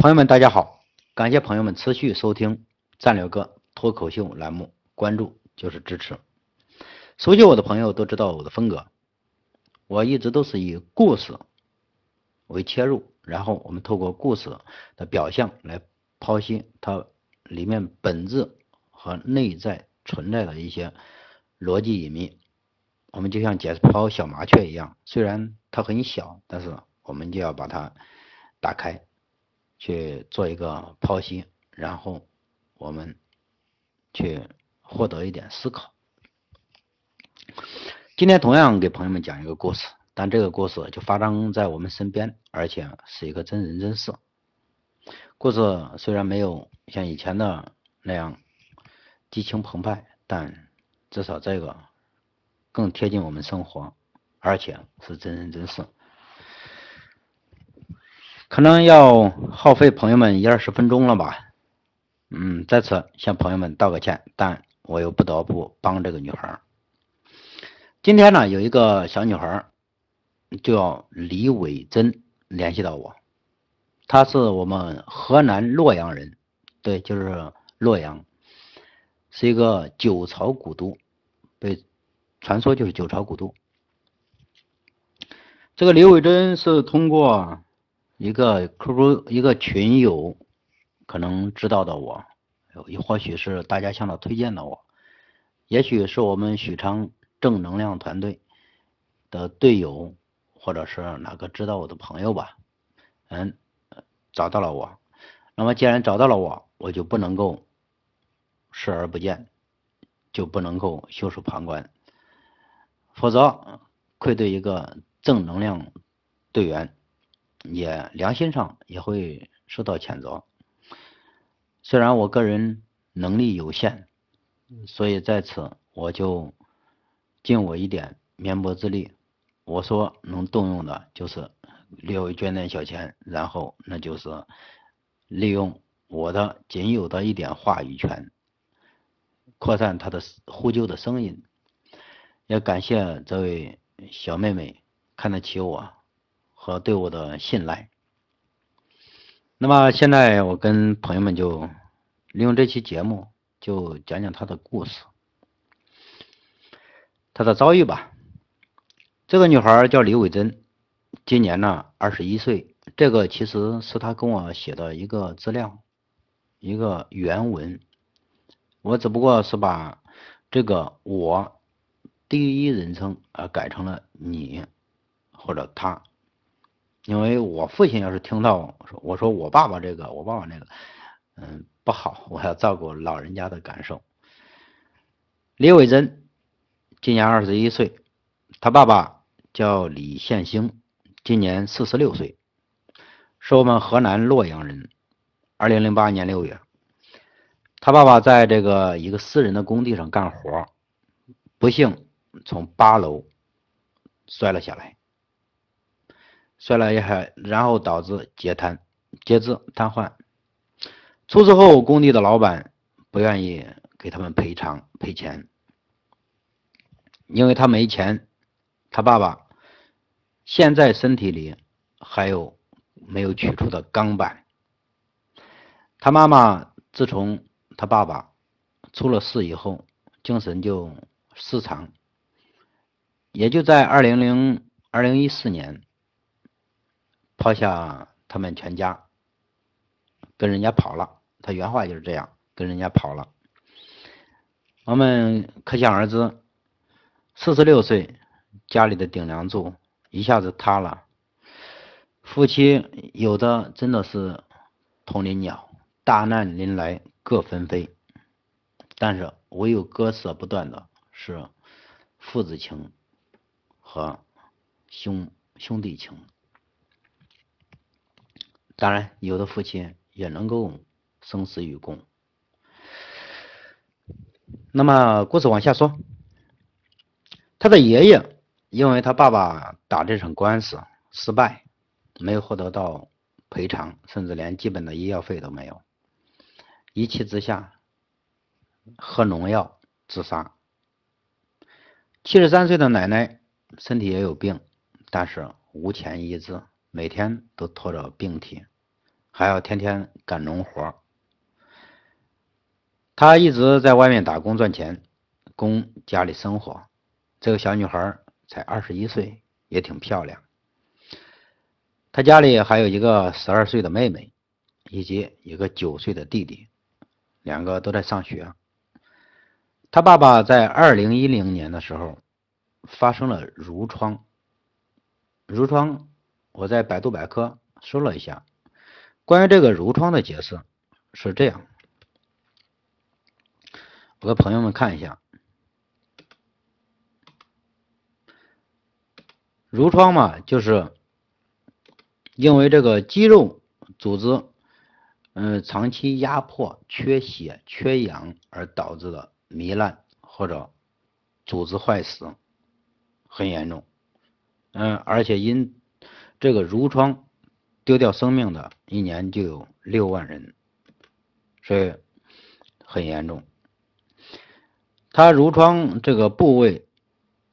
朋友们，大家好！感谢朋友们持续收听战略哥脱口秀栏目，关注就是支持。熟悉我的朋友都知道我的风格，我一直都是以故事为切入，然后我们透过故事的表象来剖析它里面本质和内在存在的一些逻辑隐秘。我们就像解剖小麻雀一样，虽然它很小，但是我们就要把它打开。去做一个剖析，然后我们去获得一点思考。今天同样给朋友们讲一个故事，但这个故事就发生在我们身边，而且是一个真人真事。故事虽然没有像以前的那样激情澎湃，但至少这个更贴近我们生活，而且是真人真事。可能要耗费朋友们一二十分钟了吧，嗯，在此向朋友们道个歉，但我又不得不帮这个女孩。今天呢，有一个小女孩叫李伟珍联系到我，她是我们河南洛阳人，对，就是洛阳，是一个九朝古都，被传说就是九朝古都。这个李伟珍是通过。一个 QQ 一个群友可能知道的我，也或许是大家向他推荐的我，也许是我们许昌正能量团队的队友，或者是哪个知道我的朋友吧，嗯，找到了我。那么既然找到了我，我就不能够视而不见，就不能够袖手旁观，否则愧对一个正能量队员。也良心上也会受到谴责。虽然我个人能力有限，所以在此我就尽我一点绵薄之力。我说能动用的就是略微捐点小钱，然后那就是利用我的仅有的一点话语权，扩散他的呼救的声音。也感谢这位小妹妹看得起我。和对我的信赖。那么现在我跟朋友们就利用这期节目，就讲讲他的故事，他的遭遇吧。这个女孩叫李伟珍，今年呢二十一岁。这个其实是他跟我写的一个资料，一个原文。我只不过是把这个我第一人称啊改成了你或者他。因为我父亲要是听到说我说我爸爸这个我爸爸那个，嗯不好，我要照顾老人家的感受。李伟珍今年二十一岁，他爸爸叫李宪兴，今年四十六岁，是我们河南洛阳人。二零零八年六月，他爸爸在这个一个私人的工地上干活，不幸从八楼摔了下来。摔了一下，然后导致截瘫、截肢、瘫痪。出事后，工地的老板不愿意给他们赔偿赔钱，因为他没钱。他爸爸现在身体里还有没有取出的钢板。他妈妈自从他爸爸出了事以后，精神就失常，也就在二零零二零一四年。抛下他们全家，跟人家跑了。他原话就是这样，跟人家跑了。我们可想而知，四十六岁，家里的顶梁柱一下子塌了。夫妻有的真的是同林鸟，大难临来各纷飞。但是唯有割舍不断的是父子情和兄兄弟情。当然，有的父亲也能够生死与共。那么，故事往下说，他的爷爷因为他爸爸打这场官司失败，没有获得到赔偿，甚至连基本的医药费都没有，一气之下喝农药自杀。七十三岁的奶奶身体也有病，但是无钱医治。每天都拖着病体，还要天天干农活。他一直在外面打工赚钱，供家里生活。这个小女孩才二十一岁，也挺漂亮。她家里还有一个十二岁的妹妹，以及一个九岁的弟弟，两个都在上学。他爸爸在二零一零年的时候发生了褥疮。褥疮，我在百度百科搜了一下，关于这个褥疮的解释是这样，我给朋友们看一下。褥疮嘛，就是因为这个肌肉组织，嗯，长期压迫、缺血、缺氧而导致的。糜烂或者组织坏死很严重，嗯，而且因这个褥疮丢掉生命的一年就有六万人，所以很严重。它褥疮这个部位，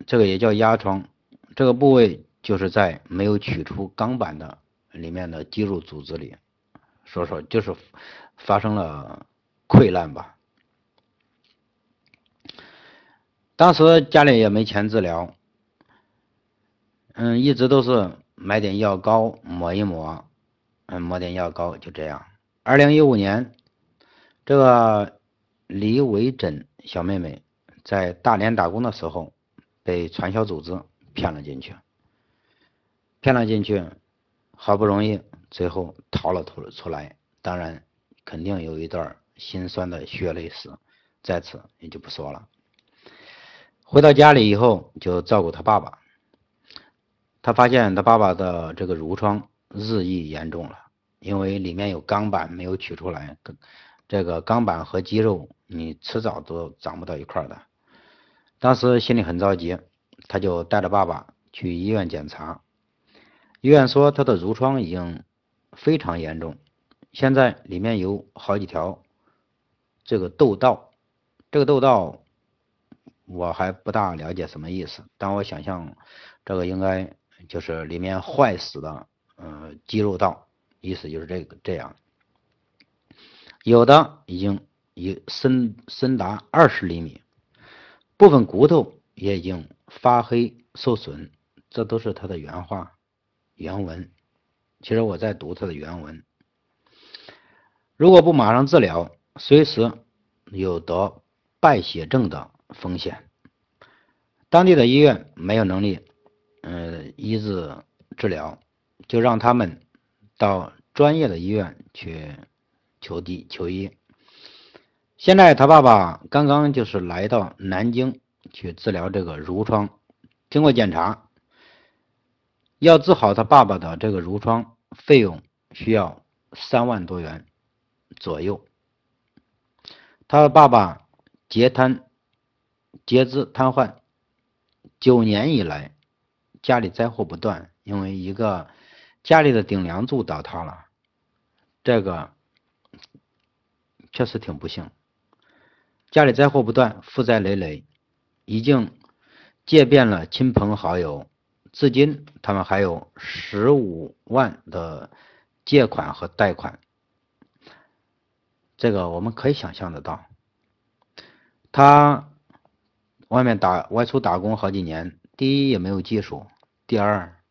这个也叫压疮，这个部位就是在没有取出钢板的里面的肌肉组织里，说说就是发生了溃烂吧。当时家里也没钱治疗，嗯，一直都是买点药膏抹一抹，嗯，抹点药膏就这样。二零一五年，这个李伟珍小妹妹在大连打工的时候，被传销组织骗了进去，骗了进去，好不容易最后逃了出出来，当然肯定有一段心酸的血泪史，在此也就不说了。回到家里以后，就照顾他爸爸。他发现他爸爸的这个褥疮日益严重了，因为里面有钢板没有取出来，这个钢板和肌肉你迟早都长不到一块儿的。当时心里很着急，他就带着爸爸去医院检查。医院说他的褥疮已经非常严重，现在里面有好几条这个窦道，这个窦道。我还不大了解什么意思，但我想象这个应该就是里面坏死的，呃，肌肉道，意思就是这个这样。有的已经已深深达二十厘米，部分骨头也已经发黑受损，这都是他的原话原文。其实我在读他的原文，如果不马上治疗，随时有得败血症的。风险，当地的医院没有能力，嗯，医治治疗，就让他们到专业的医院去求医求医。现在他爸爸刚刚就是来到南京去治疗这个褥疮，经过检查，要治好他爸爸的这个褥疮，费用需要三万多元左右。他爸爸截瘫。截肢瘫痪，九年以来家里灾祸不断，因为一个家里的顶梁柱倒塌了，这个确实挺不幸。家里灾祸不断，负债累累，已经借遍了亲朋好友，至今他们还有十五万的借款和贷款，这个我们可以想象得到，他。外面打外出打工好几年，第一也没有技术，第二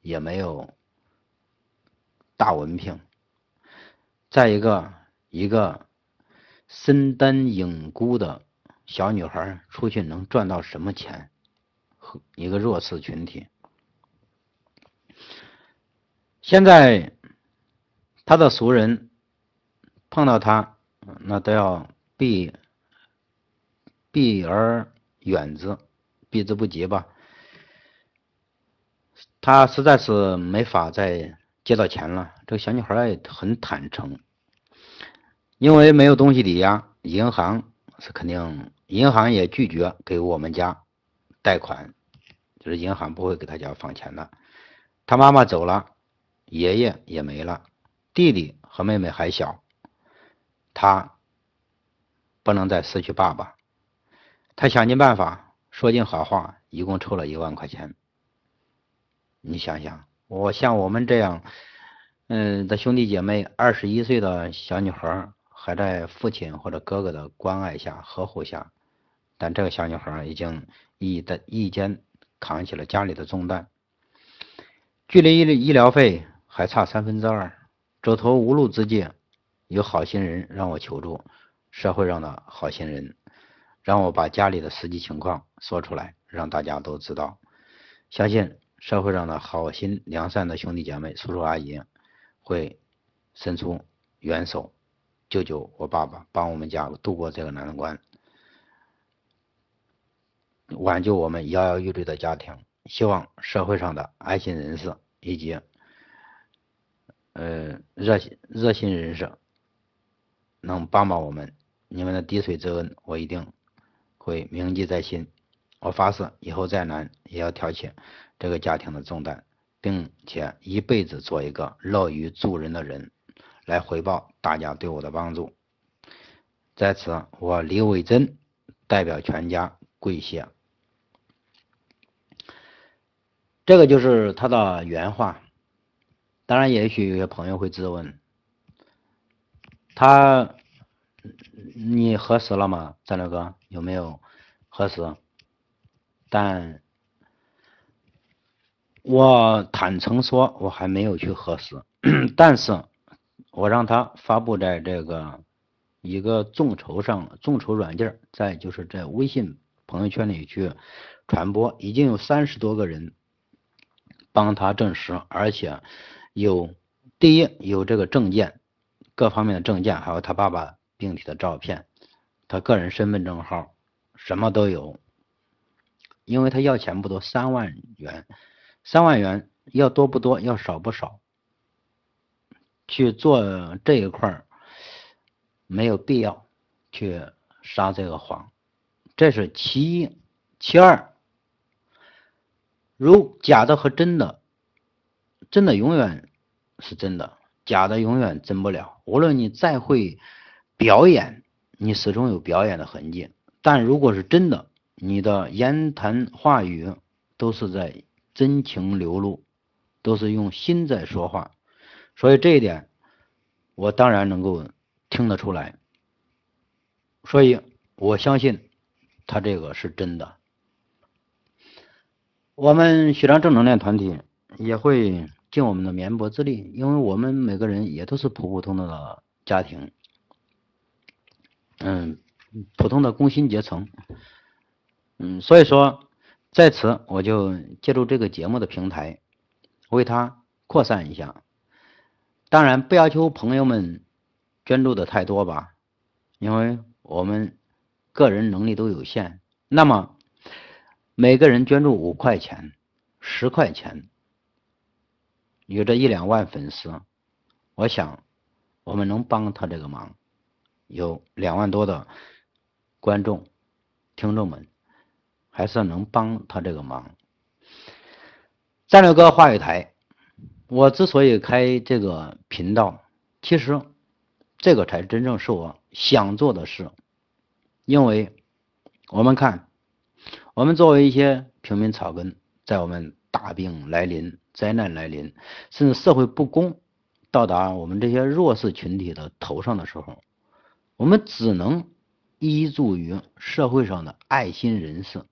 也没有大文凭。再一个，一个身单影孤的小女孩出去能赚到什么钱？一个弱势群体。现在他的熟人碰到他，那都要避避而。远之，避之不及吧。他实在是没法再借到钱了。这个小女孩也很坦诚，因为没有东西抵押，银行是肯定，银行也拒绝给我们家贷款，就是银行不会给他家放钱的。他妈妈走了，爷爷也没了，弟弟和妹妹还小，他不能再失去爸爸。他想尽办法，说尽好话，一共凑了一万块钱。你想想，我像我们这样，嗯的兄弟姐妹，二十一岁的小女孩还在父亲或者哥哥的关爱下、呵护下，但这个小女孩已经一的一肩扛起了家里的重担，距离医医疗费还差三分之二，走投无路之际，有好心人让我求助，社会上的好心人让我把家里的实际情况说出来，让大家都知道，相信社会上的好心良善的兄弟姐妹、叔叔阿姨。会伸出援手，救救我爸爸，帮我们家度过这个难关，挽救我们摇摇欲坠的家庭。希望社会上的爱心人士以及呃热心热心人士能帮帮我们。你们的滴水之恩，我一定会铭记在心。我发誓，以后再难也要挑起这个家庭的重担。并且一辈子做一个乐于助人的人，来回报大家对我的帮助。在此，我李伟珍代表全家跪谢。这个就是他的原话。当然，也许有些朋友会质问：他，你核实了吗？战略哥有没有核实？但。我坦诚说，我还没有去核实，但是我让他发布在这个一个众筹上，众筹软件，在就是在微信朋友圈里去传播，已经有三十多个人帮他证实，而且有第一有这个证件，各方面的证件，还有他爸爸病体的照片，他个人身份证号，什么都有，因为他要钱不多，三万元。三万元要多不多？要少不少？去做这一块儿没有必要去撒这个谎，这是其一。其二，如假的和真的，真的永远是真的，假的永远真不了。无论你再会表演，你始终有表演的痕迹。但如果是真的，你的言谈话语都是在。真情流露，都是用心在说话，所以这一点我当然能够听得出来，所以我相信他这个是真的。我们许昌正能量团体也会尽我们的绵薄之力，因为我们每个人也都是普普通通的家庭，嗯，普通的工薪阶层，嗯，所以说。在此，我就借助这个节目的平台，为他扩散一下。当然，不要求朋友们捐助的太多吧，因为我们个人能力都有限。那么，每个人捐助五块钱、十块钱，有着一两万粉丝，我想我们能帮他这个忙。有两万多的观众、听众们。还是能帮他这个忙。战略哥话语台，我之所以开这个频道，其实这个才真正是我想做的事。因为我们看，我们作为一些平民草根，在我们大病来临、灾难来临，甚至社会不公到达我们这些弱势群体的头上的时候，我们只能依助于社会上的爱心人士。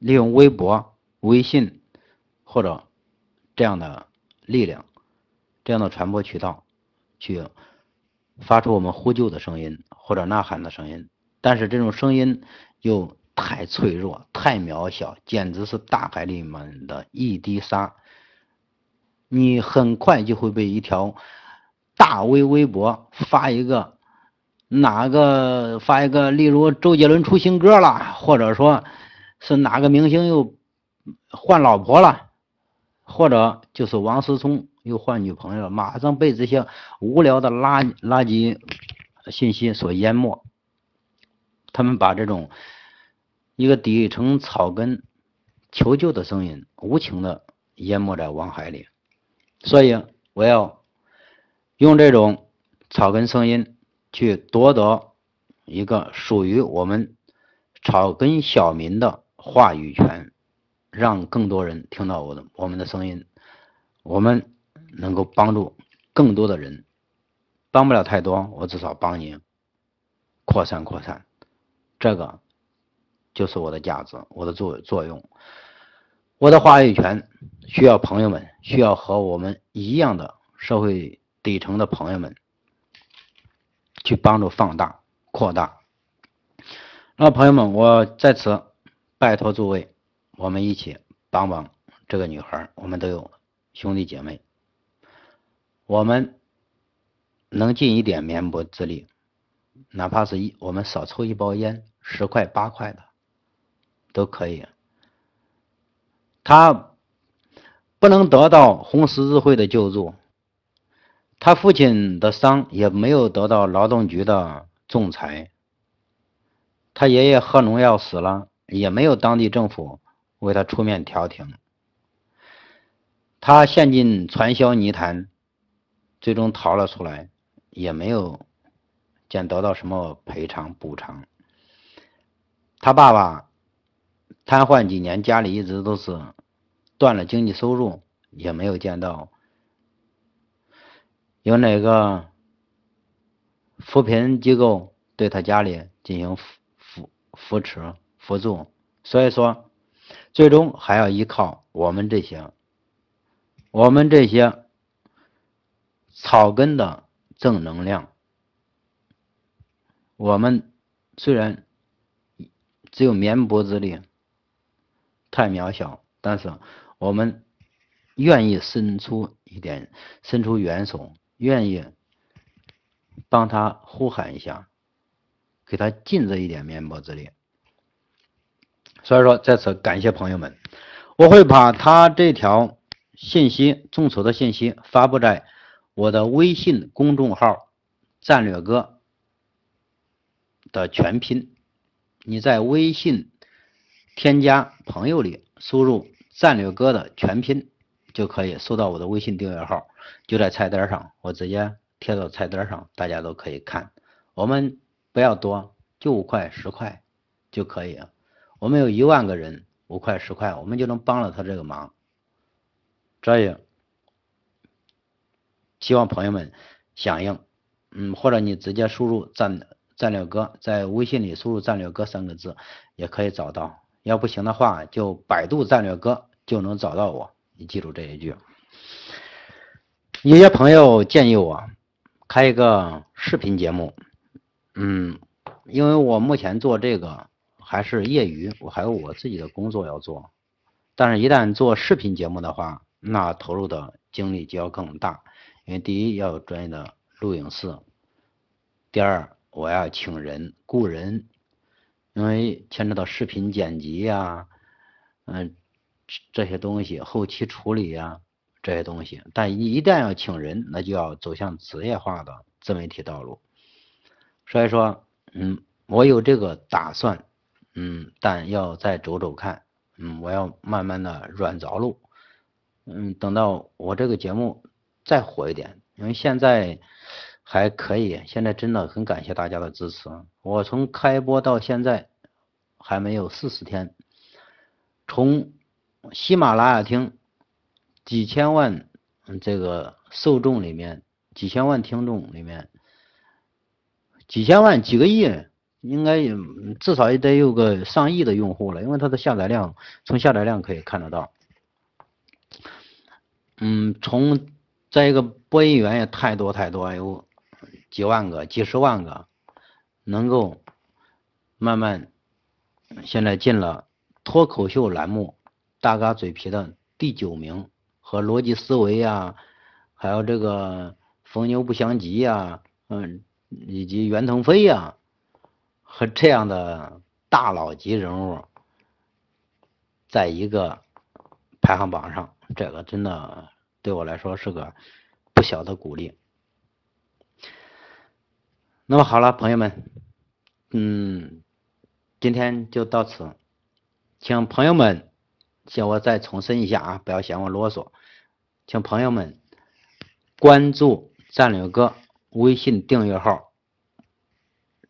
利用微博、微信或者这样的力量、这样的传播渠道，去发出我们呼救的声音或者呐喊的声音。但是这种声音又太脆弱、太渺小，简直是大海里面的一滴沙。你很快就会被一条大 V 微博发一个哪个发一个，例如周杰伦出新歌了，或者说。是哪个明星又换老婆了，或者就是王思聪又换女朋友了，马上被这些无聊的垃垃圾信息所淹没。他们把这种一个底层草根求救的声音无情的淹没在网海里，所以我要用这种草根声音去夺得一个属于我们草根小民的。话语权，让更多人听到我的我们的声音。我们能够帮助更多的人，帮不了太多，我至少帮你扩散扩散，这个就是我的价值，我的作作用，我的话语权需要朋友们，需要和我们一样的社会底层的朋友们去帮助放大扩大。那朋友们，我在此拜托诸位，我们一起帮帮这个女孩，我们都有兄弟姐妹。我们能尽一点绵薄之力，哪怕是一我们少抽一包烟，十块八块的都可以。他不能得到红十字会的救助，他父亲的伤也没有得到劳动局的仲裁，他爷爷喝农药死了，也没有当地政府为他出面调停，他陷进传销泥潭。最终逃了出来，也没有见得到什么赔偿补偿。他爸爸瘫痪几年，家里一直都是断了经济收入，也没有见到有哪个扶贫机构对他家里进行扶扶扶持辅助。所以说，最终还要依靠我们这些，我们这些。草根的正能量，我们虽然只有绵薄之力，太渺小，但是我们愿意伸出一点，伸出援手，愿意帮他呼喊一下，给他尽这一点绵薄之力。所以说，在此感谢朋友们，我会把他这条信息众筹的信息发布在。我的微信公众号“战略哥”的全拼，你在微信添加朋友里输入“战略哥”的全拼，就可以收到我的微信订阅号，就在菜单上，我直接贴到菜单上，大家都可以看。我们不要多，就五块十块就可以。我们有一万个人，五块十块，我们就能帮了他这个忙。这样。希望朋友们响应，嗯，或者你直接输入“战战略哥”在微信里输入“战略哥”三个字也可以找到。要不行的话，就百度“战略哥”就能找到我。你记住这一句。有些朋友建议我开一个视频节目，嗯，因为我目前做这个还是业余，我还有我自己的工作要做。但是，一旦做视频节目的话，那投入的精力就要更大。因为第一要有专业的录影室，第二我要请人雇人，因为牵扯到视频剪辑呀，嗯这些东西后期处理呀这些东西，但一旦要请人，那就要走向职业化的自媒体道路。所以说，嗯，我有这个打算，嗯，但要再走走看，嗯，我要慢慢的软着陆，嗯，等到我这个节目。再火一点，因为现在还可以。现在真的很感谢大家的支持。我从开播到现在还没有四十天，从喜马拉雅听几千万这个受众里面，几千万听众里面，几千万几个亿，应该也至少也得有个上亿的用户了。因为它的下载量，从下载量可以看得到。嗯，从。再一个，播音员也太多太多，有几万个、几十万个，能够慢慢现在进了脱口秀栏目《大嘎嘴皮》的第九名，和逻辑思维呀，还有这个疯牛不相及呀，嗯，以及袁腾飞呀，和这样的大佬级人物，在一个排行榜上，这个真的。对我来说是个不小的鼓励。那么好了，朋友们，嗯，今天就到此，请朋友们，请我再重申一下啊，不要嫌我啰嗦，请朋友们关注战略哥微信订阅号，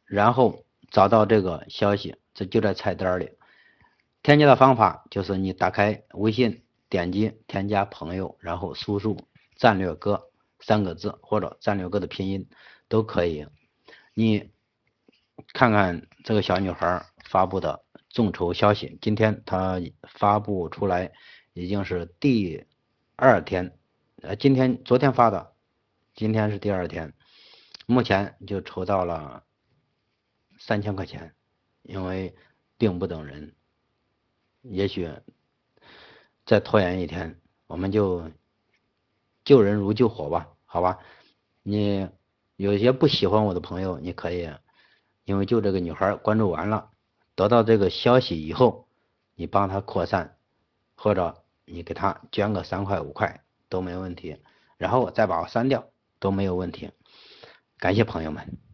然后找到这个消息，这就在菜单里。添加的方法就是你打开微信。点击添加朋友，然后输入战略哥三个字或者战略哥的拼音都可以。你看看这个小女孩发布的众筹消息，今天她发布出来已经是第二天，呃，今天昨天发的，今天是第二天，目前就筹到了三千块钱，因为定不等人，也许再拖延一天，我们就救人如救火吧，好吧，你。有些不喜欢我的朋友，你可以，因为就这个女孩关注完了，得到这个消息以后，你帮她扩散，或者你给她捐个三块五块都没问题，然后再把我删掉都没有问题。感谢朋友们。